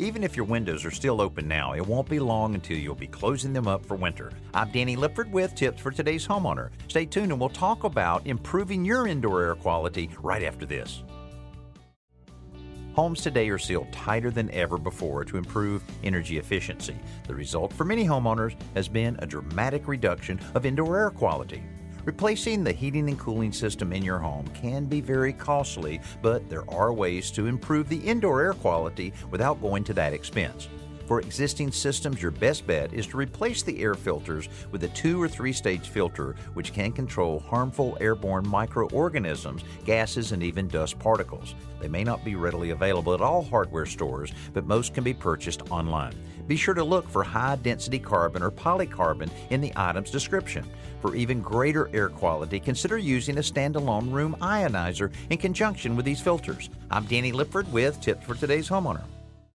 Even if your windows are still open now, it won't be long until you'll be closing them up for winter. I'm Danny Lipford with tips for today's homeowner. Stay tuned and we'll talk about improving your indoor air quality right after this. Homes today are sealed tighter than ever before to improve energy efficiency. The result for many homeowners has been a dramatic reduction of indoor air quality. Replacing the heating and cooling system in your home can be very costly, but there are ways to improve the indoor air quality without going to that expense. For existing systems, your best bet is to replace the air filters with a two or three stage filter, which can control harmful airborne microorganisms, gases, and even dust particles. They may not be readily available at all hardware stores, but most can be purchased online. Be sure to look for high density carbon or polycarbon in the item's description. For even greater air quality, consider using a standalone room ionizer in conjunction with these filters. I'm Danny Lipford with Tips for Today's Homeowner.